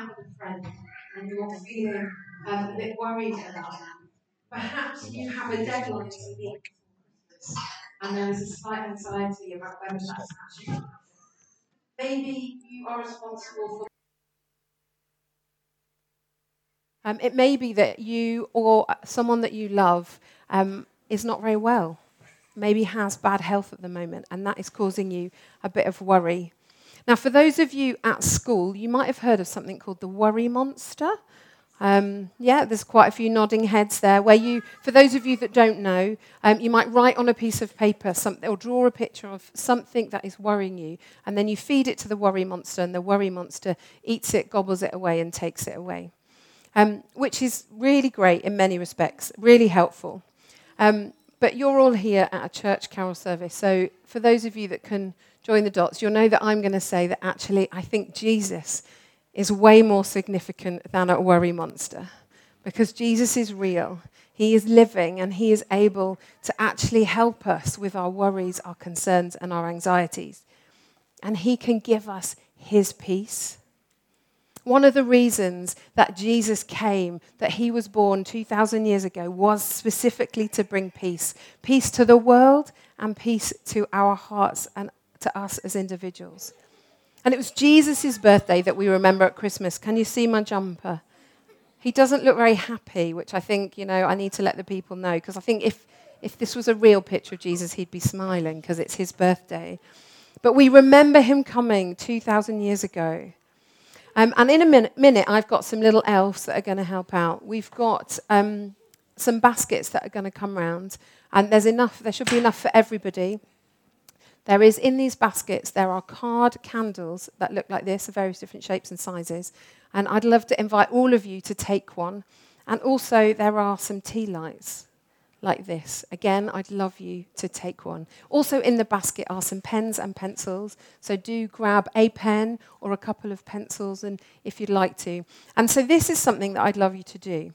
with a friend and you're feeling um, a bit worried about that, perhaps you have a deadline to meet and there is a slight anxiety about whether that's actually Maybe you are responsible for. Um, it may be that you or someone that you love um, is not very well, maybe has bad health at the moment, and that is causing you a bit of worry. Now, for those of you at school, you might have heard of something called the worry monster. Um, yeah, there's quite a few nodding heads there. Where you, for those of you that don't know, um, you might write on a piece of paper something, or draw a picture of something that is worrying you, and then you feed it to the worry monster, and the worry monster eats it, gobbles it away, and takes it away. Um, which is really great in many respects, really helpful. Um, but you're all here at a church carol service, so for those of you that can join the dots, you'll know that I'm going to say that actually I think Jesus is way more significant than a worry monster because Jesus is real. He is living and he is able to actually help us with our worries, our concerns, and our anxieties. And he can give us his peace. One of the reasons that Jesus came, that he was born 2,000 years ago, was specifically to bring peace peace to the world and peace to our hearts and to us as individuals. And it was Jesus' birthday that we remember at Christmas. Can you see my jumper? He doesn't look very happy, which I think, you know, I need to let the people know, because I think if, if this was a real picture of Jesus, he'd be smiling because it's his birthday. But we remember him coming 2,000 years ago. Um, and in a minute, minute, I've got some little elves that are going to help out. We've got um, some baskets that are going to come round, and there's enough, there should be enough for everybody. There is in these baskets, there are card candles that look like this, of various different shapes and sizes. And I'd love to invite all of you to take one. And also, there are some tea lights like this. Again, I'd love you to take one. Also, in the basket are some pens and pencils. So, do grab a pen or a couple of pencils and if you'd like to. And so, this is something that I'd love you to do.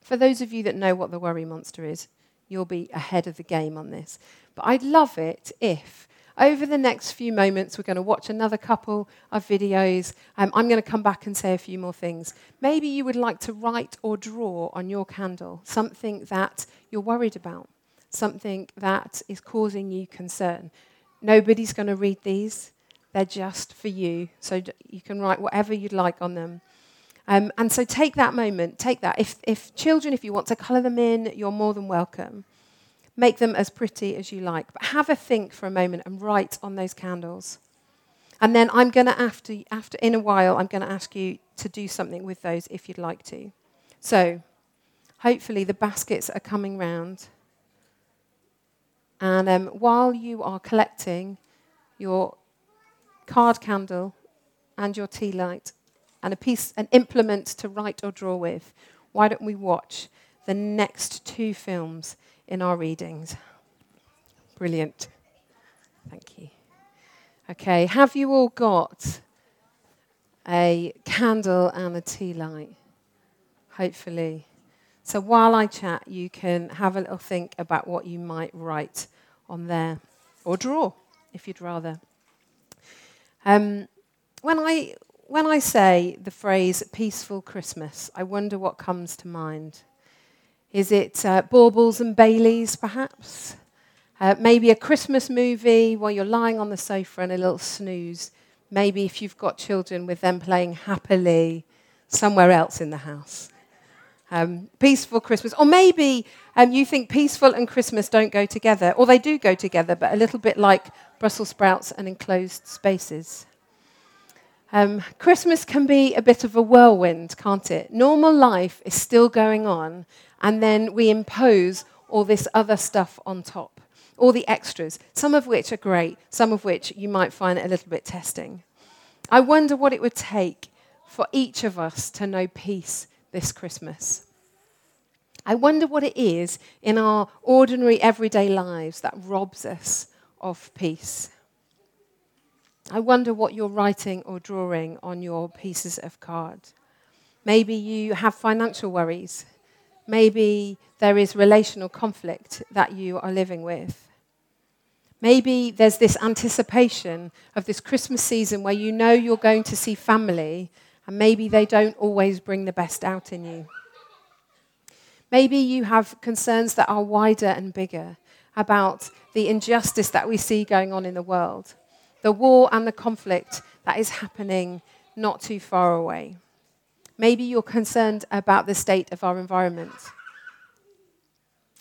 For those of you that know what the worry monster is, you'll be ahead of the game on this. But I'd love it if, over the next few moments, we're going to watch another couple of videos. Um, I'm going to come back and say a few more things. Maybe you would like to write or draw on your candle something that you're worried about, something that is causing you concern. Nobody's going to read these, they're just for you. So you can write whatever you'd like on them. Um, and so take that moment, take that. If, if children, if you want to colour them in, you're more than welcome. Make them as pretty as you like. But have a think for a moment and write on those candles. And then I'm going to, after, after, in a while, I'm going to ask you to do something with those if you'd like to. So, hopefully, the baskets are coming round. And um, while you are collecting your card candle and your tea light and a piece, an implement to write or draw with, why don't we watch the next two films in our readings. Brilliant. Thank you. Okay, have you all got a candle and a tea light? Hopefully. So while I chat, you can have a little think about what you might write on there or draw if you'd rather. Um, when, I, when I say the phrase peaceful Christmas, I wonder what comes to mind. Is it uh, baubles and Baileys, perhaps? Uh, maybe a Christmas movie while you're lying on the sofa and a little snooze. Maybe if you've got children with them playing happily somewhere else in the house. Um, peaceful Christmas. Or maybe um, you think peaceful and Christmas don't go together, or they do go together, but a little bit like Brussels sprouts and enclosed spaces. Um, Christmas can be a bit of a whirlwind, can't it? Normal life is still going on, and then we impose all this other stuff on top, all the extras, some of which are great, some of which you might find a little bit testing. I wonder what it would take for each of us to know peace this Christmas. I wonder what it is in our ordinary everyday lives that robs us of peace. I wonder what you're writing or drawing on your pieces of card. Maybe you have financial worries Maybe there is relational conflict that you are living with. Maybe there's this anticipation of this Christmas season where you know you're going to see family and maybe they don't always bring the best out in you. Maybe you have concerns that are wider and bigger about the injustice that we see going on in the world, the war and the conflict that is happening not too far away. Maybe you're concerned about the state of our environment.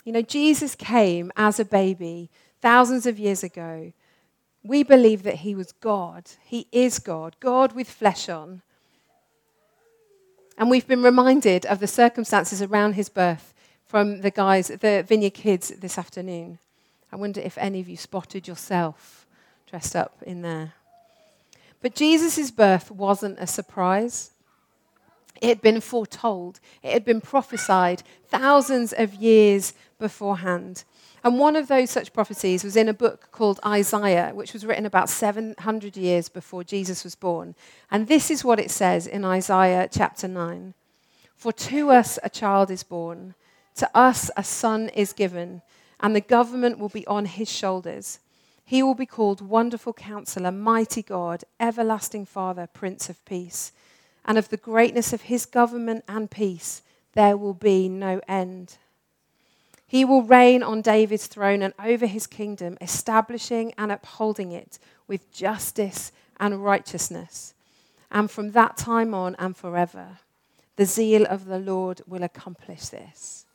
You know, Jesus came as a baby thousands of years ago. We believe that he was God. He is God, God with flesh on. And we've been reminded of the circumstances around his birth from the guys, the Vineyard Kids this afternoon. I wonder if any of you spotted yourself dressed up in there. But Jesus' birth wasn't a surprise. It had been foretold, it had been prophesied thousands of years beforehand. And one of those such prophecies was in a book called Isaiah, which was written about 700 years before Jesus was born. And this is what it says in Isaiah chapter 9 For to us a child is born, to us a son is given, and the government will be on his shoulders. He will be called Wonderful Counselor, Mighty God, Everlasting Father, Prince of Peace. And of the greatness of his government and peace, there will be no end. He will reign on David's throne and over his kingdom, establishing and upholding it with justice and righteousness. And from that time on and forever, the zeal of the Lord will accomplish this.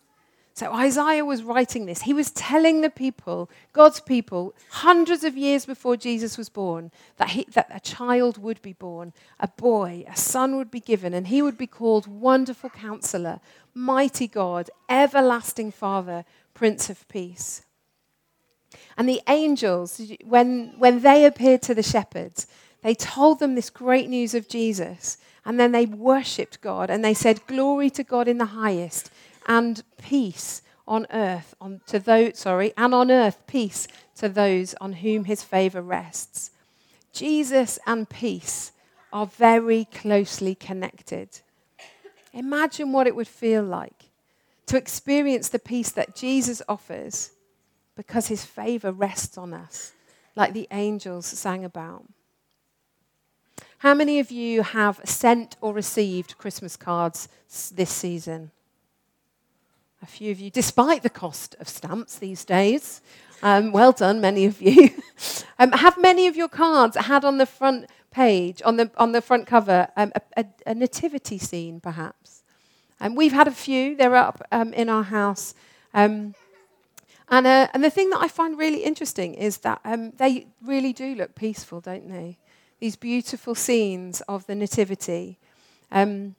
So Isaiah was writing this. He was telling the people, God's people, hundreds of years before Jesus was born, that, he, that a child would be born, a boy, a son would be given, and he would be called Wonderful Counselor, mighty God, everlasting Father, Prince of Peace. And the angels, when, when they appeared to the shepherds, they told them this great news of Jesus. And then they worshipped God and they said, Glory to God in the highest and peace on earth on to those sorry and on earth peace to those on whom his favor rests jesus and peace are very closely connected Imagine what it would feel like to experience the peace that Jesus offers because his favor rests on us, like the angels sang about. How many of you have sent or received Christmas cards this season? A few of you, despite the cost of stamps these days. Um, well done, many of you. um, have many of your cards had on the front page, on the, on the front cover, um, a, a, a, nativity scene, perhaps. And um, we've had a few, they're up um, in our house. Um, and, uh, and the thing that I find really interesting is that they really do look peaceful, don't they? These beautiful scenes of the Nativity. Um,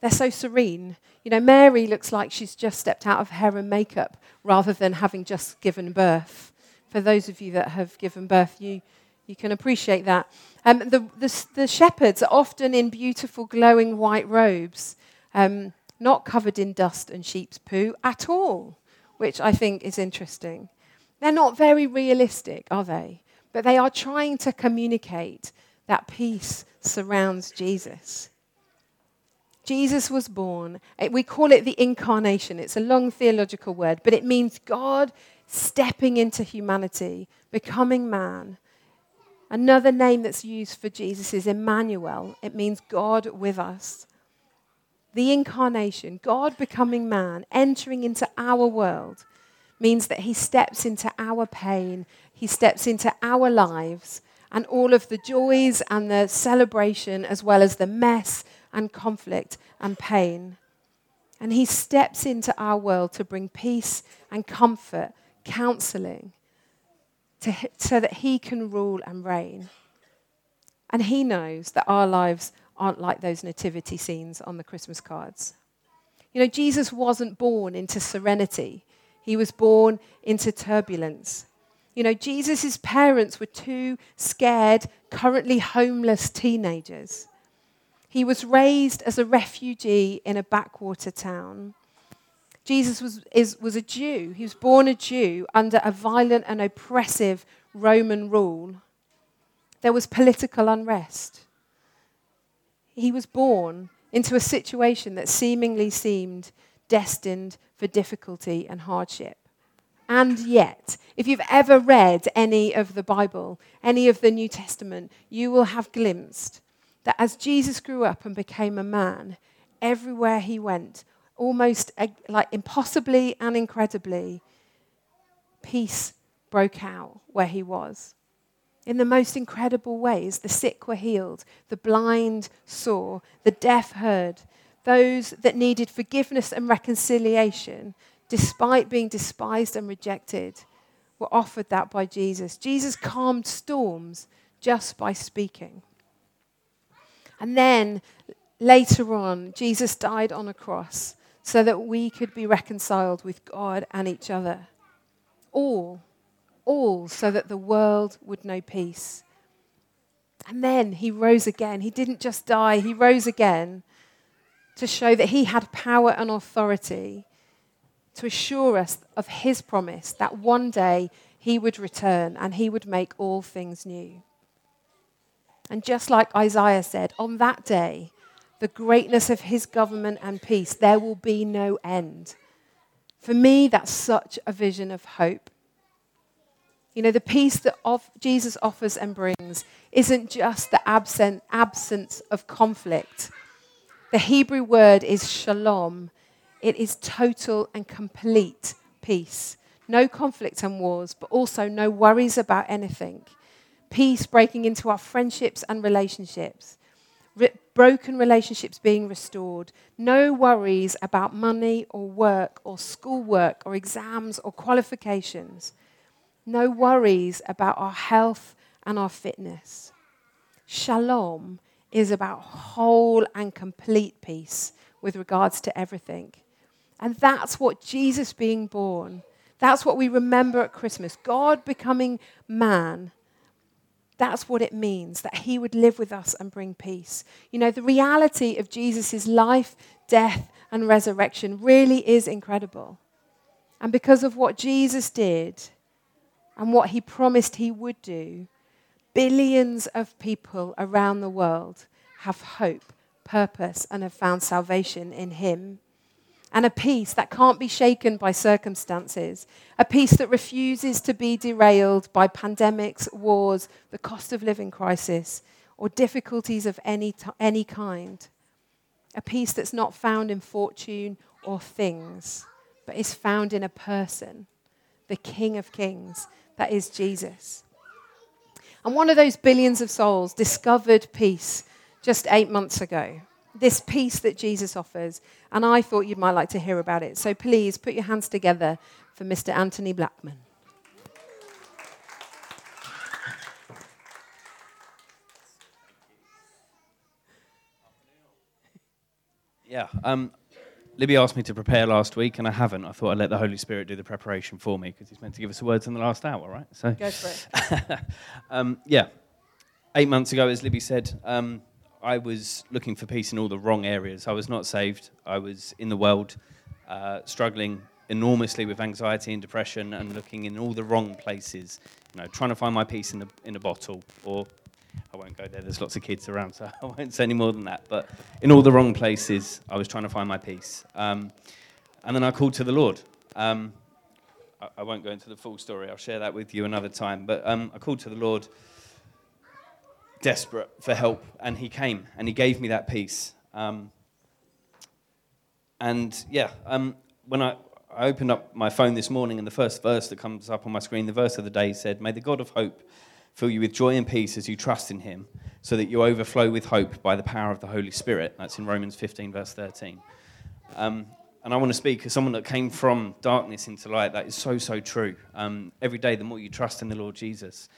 they're so serene. You know, Mary looks like she's just stepped out of hair and makeup rather than having just given birth. For those of you that have given birth, you, you can appreciate that. Um, the, the, the, shepherds are often in beautiful, glowing white robes, um, not covered in dust and sheep's poo at all, which I think is interesting. They're not very realistic, are they? But they are trying to communicate that peace surrounds Jesus. Jesus was born. We call it the incarnation. It's a long theological word, but it means God stepping into humanity, becoming man, Another name that's used for Jesus is Emmanuel. It means God with us. The incarnation, God becoming man, entering into our world, means that he steps into our pain, he steps into our lives, and all of the joys and the celebration, as well as the mess and conflict and pain. And he steps into our world to bring peace and comfort, counseling, to, so that He can rule and reign. And He knows that our lives aren't like those nativity scenes on the Christmas cards. You know, Jesus wasn't born into serenity, He was born into turbulence. You know, Jesus' parents were two scared, currently homeless teenagers. He was raised as a refugee in a backwater town. Jesus was, is, was a Jew. He was born a Jew under a violent and oppressive Roman rule. There was political unrest. He was born into a situation that seemingly seemed destined for difficulty and hardship. And yet, if you've ever read any of the Bible, any of the New Testament, you will have glimpsed that as Jesus grew up and became a man, everywhere he went, almost eh, like impossibly and incredibly, peace broke out where he was. In the most incredible ways, the sick were healed, the blind saw, the deaf heard, those that needed forgiveness and reconciliation, despite being despised and rejected, were offered that by Jesus. Jesus calmed storms just by speaking. And then later on, Jesus died on a cross so that we could be reconciled with God and each other. All, all so that the world would know peace. And then he rose again. He didn't just die, he rose again to show that he had power and authority to assure us of his promise that one day he would return and he would make all things new. And just like Isaiah said, on that day, the greatness of his government and peace, there will be no end. For me, that's such a vision of hope. You know, the peace that Jesus offers and brings isn't just the absent, absence of conflict. The Hebrew word is shalom, it is total and complete peace. No conflict and wars, but also no worries about anything peace breaking into our friendships and relationships, Re- broken relationships being restored, no worries about money or work or schoolwork or exams or qualifications, no worries about our health and our fitness. Shalom is about whole and complete peace with regards to everything. And that's what Jesus being born, that's what we remember at Christmas. God becoming man that's what it means, that he would live with us and bring peace. You know, the reality of Jesus' life, death, and resurrection really is incredible. And because of what Jesus did and what he promised he would do, billions of people around the world have hope, purpose, and have found salvation in him and a peace that can't be shaken by circumstances, a peace that refuses to be derailed by pandemics, wars, the cost of living crisis, or difficulties of any, t- any kind. A peace that's not found in fortune or things, but is found in a person, the King of Kings, that is Jesus. And one of those billions of souls discovered peace just eight months ago this peace that Jesus offers. And I thought you might like to hear about it. So please put your hands together for Mr. Anthony Blackman. Yeah, um, Libby asked me to prepare last week, and I haven't. I thought I'd let the Holy Spirit do the preparation for me because He's meant to give us the words in the last hour, right? So, go for it. um, yeah, eight months ago, as Libby said, um, I was looking for peace in all the wrong areas. I was not saved. I was in the world, uh, struggling enormously with anxiety and depression, and looking in all the wrong places. You know, trying to find my peace in a in a bottle, or I won't go there. There's lots of kids around, so I won't say any more than that. But in all the wrong places, I was trying to find my peace. Um, and then I called to the Lord. Um, I, I, won't go into the full story. I'll share that with you another time. But um, I called to the Lord desperate for help, and he came and he gave me that peace. Um, and yeah, um, when I, I opened up my phone this morning, and the first verse that comes up on my screen, the verse of the day said, May the God of hope fill you with joy and peace as you trust in him, so that you overflow with hope by the power of the Holy Spirit. That's in Romans 15, verse 13. Um, and I want to speak as someone that came from darkness into light. That is so, so true. Um, every day, the more you trust in the Lord Jesus,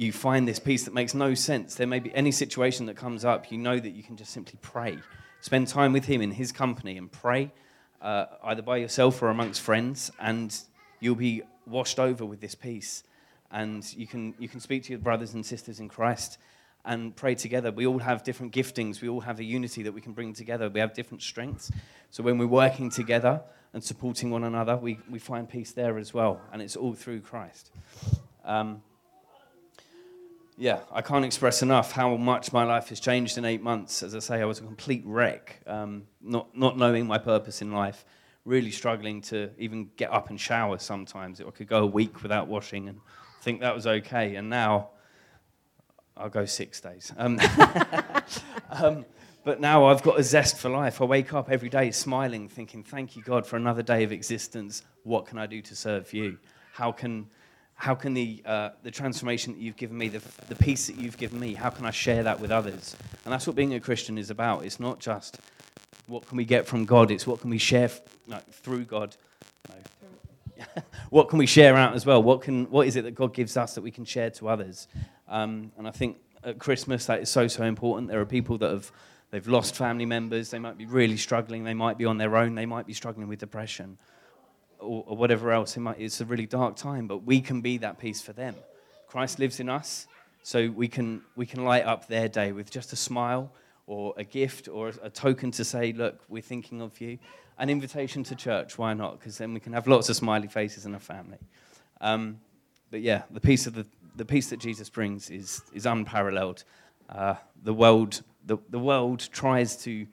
you find this peace that makes no sense. There may be any situation that comes up, you know that you can just simply pray. Spend time with Him in His company and pray, uh, either by yourself or amongst friends, and you'll be washed over with this peace. And you can, you can speak to your brothers and sisters in Christ and pray together. We all have different giftings, we all have a unity that we can bring together, we have different strengths. So when we're working together and supporting one another, we, we find peace there as well, and it's all through Christ. Um, yeah, I can't express enough how much my life has changed in eight months. As I say, I was a complete wreck, um, not, not knowing my purpose in life, really struggling to even get up and shower sometimes. I could go a week without washing and think that was okay. And now I'll go six days. Um, um, but now I've got a zest for life. I wake up every day smiling, thinking, Thank you, God, for another day of existence. What can I do to serve you? How can, how can the, uh, the transformation that you've given me, the, the peace that you've given me, how can I share that with others? And that's what being a Christian is about. It's not just what can we get from God, it's what can we share f- no, through God. No. what can we share out as well? What, can, what is it that God gives us that we can share to others? Um, and I think at Christmas that is so, so important. There are people that have they've lost family members, they might be really struggling, they might be on their own, they might be struggling with depression or, or whatever else. It might, it's a really dark time, but we can be that peace for them. Christ lives in us, so we can, we can light up their day with just a smile or a gift or a, token to say, look, we're thinking of you. An invitation to church, why not? Because then we can have lots of smiley faces in a family. Um, but yeah, the peace of the, the peace that Jesus brings is, is unparalleled. Uh, the, world, the, the world tries to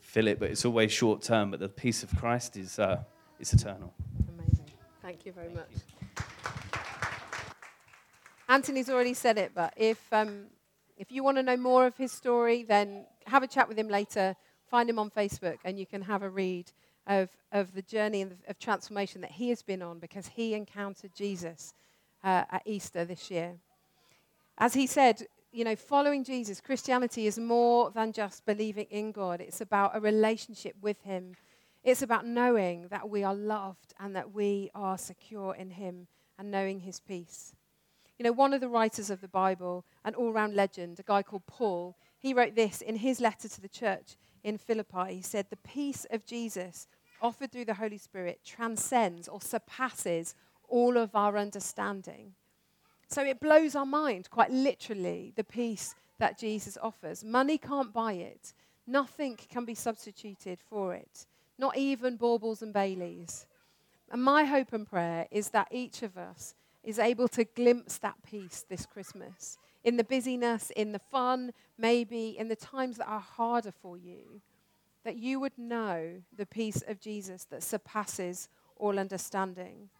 fill it, but it's always short term. But the peace of Christ is, uh, is eternal. Amazing. Thank you very Thank much. You. Anthony's already said it, but if, um, if you want to know more of his story, then have a chat with him later. Find him on Facebook, and you can have a read of, of the journey of transformation that he has been on because he encountered Jesus uh, at Easter this year. As he said, you know, following Jesus, Christianity is more than just believing in God. It's about a relationship with Him. It's about knowing that we are loved and that we are secure in Him and knowing His peace. You know, one of the writers of the Bible, an all round legend, a guy called Paul, he wrote this in his letter to the church in Philippi. He said, The peace of Jesus offered through the Holy Spirit transcends or surpasses all of our understanding. So it blows our mind, quite literally, the peace that Jesus offers. Money can't buy it, nothing can be substituted for it, not even baubles and Baileys. And my hope and prayer is that each of us is able to glimpse that peace this Christmas in the busyness, in the fun, maybe in the times that are harder for you, that you would know the peace of Jesus that surpasses all understanding.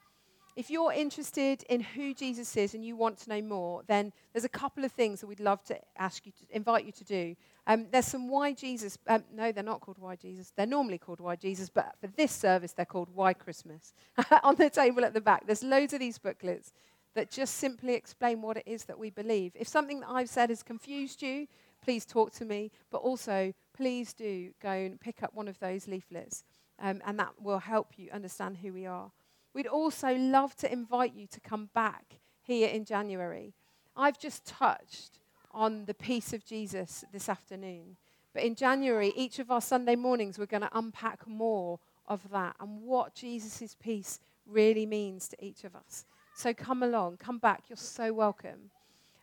If you're interested in who Jesus is and you want to know more, then there's a couple of things that we'd love to ask you to invite you to do. Um, there's some Why Jesus. Um, no, they're not called Why Jesus. They're normally called Why Jesus, but for this service, they're called Why Christmas. On the table at the back, there's loads of these booklets that just simply explain what it is that we believe. If something that I've said has confused you, please talk to me. But also, please do go and pick up one of those leaflets, um, and that will help you understand who we are. We'd also love to invite you to come back here in January. I've just touched on the peace of Jesus this afternoon. But in January, each of our Sunday mornings, we're going to unpack more of that and what Jesus' peace really means to each of us. So come along, come back. You're so welcome.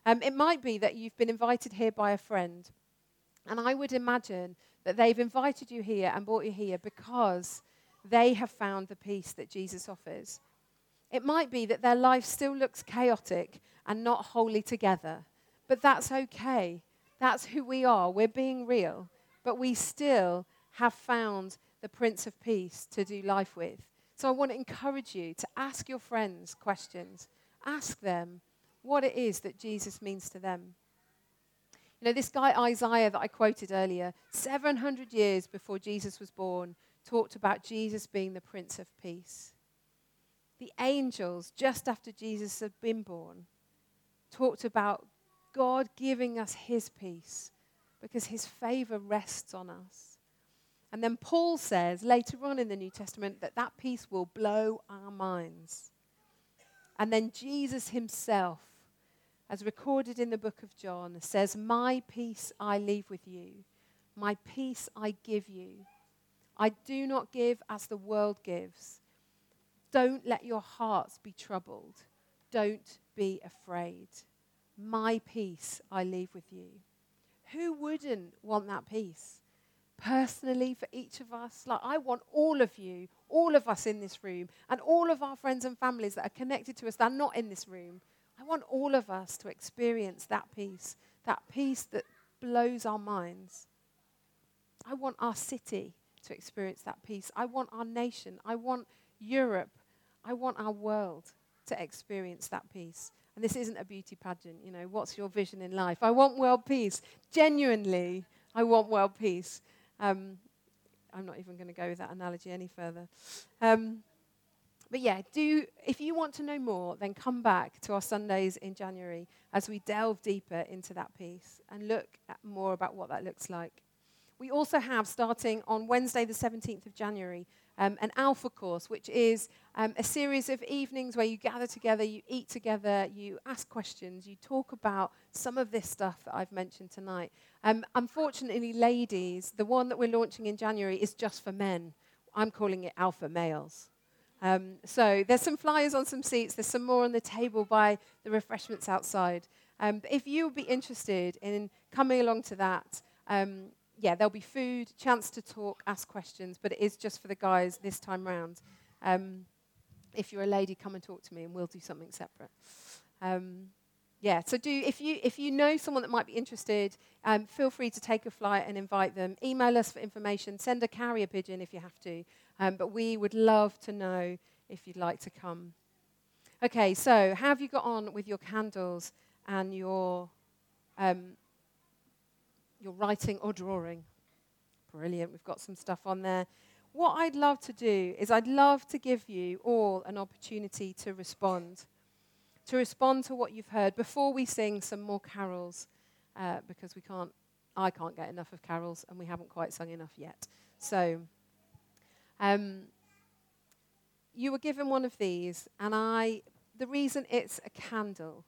Um, it might be that you've been invited here by a friend. And I would imagine that they've invited you here and brought you here because they have found the peace that Jesus offers. It might be that their life still looks chaotic and not wholly together, but that's okay. That's who we are. We're being real, but we still have found the Prince of Peace to do life with. So I want to encourage you to ask your friends questions. Ask them what it is that Jesus means to them. You know, this guy Isaiah that I quoted earlier, 700 years before Jesus was born, talked about Jesus being the Prince of Peace. The angels, just after Jesus had been born, talked about God giving us his peace because his favor rests on us. And then Paul says later on in the New Testament that that peace will blow our minds. And then Jesus himself, as recorded in the book of John, says, My peace I leave with you, my peace I give you. I do not give as the world gives. Don't let your hearts be troubled. Don't be afraid. My peace I leave with you. Who wouldn't want that peace? Personally, for each of us, like I want all of you, all of us in this room, and all of our friends and families that are connected to us that are not in this room. I want all of us to experience that peace, that peace that blows our minds. I want our city to experience that peace. I want our nation. I want Europe. I want our world to experience that peace. And this isn't a beauty pageant, you know. What's your vision in life? I want world peace. Genuinely, I want world peace. Um, I'm not even going to go with that analogy any further. Um, but yeah, do if you want to know more, then come back to our Sundays in January as we delve deeper into that peace and look at more about what that looks like. We also have, starting on Wednesday, the 17th of January, um, an Alpha course, which is um, a series of evenings where you gather together, you eat together, you ask questions, you talk about some of this stuff that I've mentioned tonight. Um, unfortunately, ladies, the one that we're launching in January is just for men. I'm calling it Alpha Males. Um, so there's some flyers on some seats. There's some more on the table by the refreshments outside. Um, if you would be interested in coming along to that, um, yeah, there'll be food, chance to talk, ask questions, but it is just for the guys this time round. Um, if you're a lady, come and talk to me, and we'll do something separate. Um, yeah, so do if you if you know someone that might be interested, um, feel free to take a flight and invite them. Email us for information. Send a carrier pigeon if you have to. Um, but we would love to know if you'd like to come. Okay, so how have you got on with your candles and your, um, your writing or drawing? Brilliant, we've got some stuff on there. What I'd love to do is I'd love to give you all an opportunity to respond, to respond to what you've heard before we sing some more carols, uh, because we can't, I can't get enough of carols and we haven't quite sung enough yet. So um, you were given one of these, and I, the reason it's a candle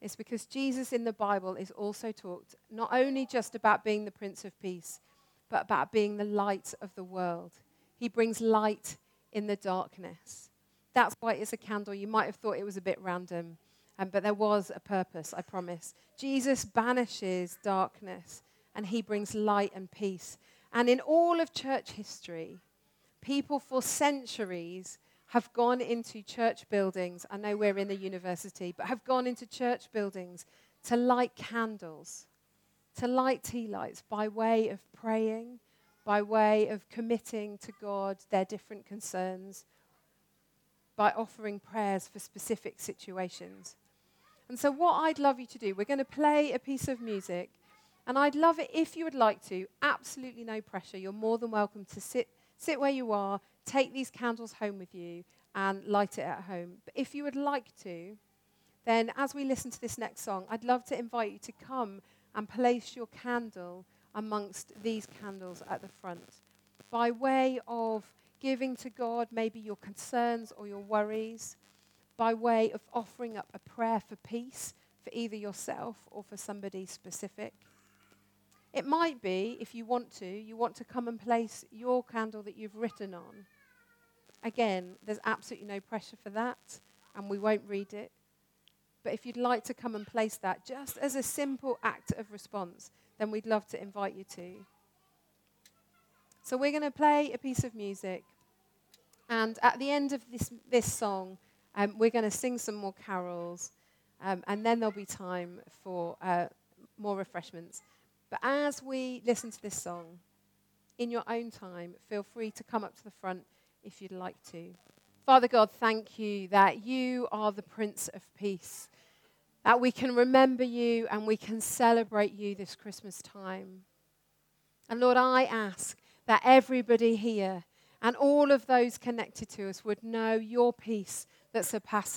is because Jesus in the Bible is also talked not only just about being the Prince of Peace, but about being the light of the world. He brings light in the darkness. That's why it's a candle. You might have thought it was a bit random, um, but there was a purpose, I promise. Jesus banishes darkness and he brings light and peace. And in all of church history, people for centuries have gone into church buildings. I know we're in the university, but have gone into church buildings to light candles, to light tea lights by way of praying, by way of committing to God their different concerns, by offering prayers for specific situations. And so, what I'd love you to do, we're going to play a piece of music, and I'd love it if you would like to, absolutely no pressure. You're more than welcome to sit Sit where you are, take these candles home with you, and light it at home. But if you would like to, then as we listen to this next song, I'd love to invite you to come and place your candle amongst these candles at the front by way of giving to God maybe your concerns or your worries, by way of offering up a prayer for peace for either yourself or for somebody specific. It might be, if you want to, you want to come and place your candle that you've written on. Again, there's absolutely no pressure for that, and we won't read it. But if you'd like to come and place that just as a simple act of response, then we'd love to invite you to. So we're going to play a piece of music. And at the end of this, this song, um, we're going to sing some more carols. Um, and then there'll be time for uh, more refreshments. But as we listen to this song, in your own time, feel free to come up to the front if you'd like to. Father God, thank you that you are the Prince of Peace, that we can remember you and we can celebrate you this Christmas time. And Lord, I ask that everybody here and all of those connected to us would know your peace that surpasses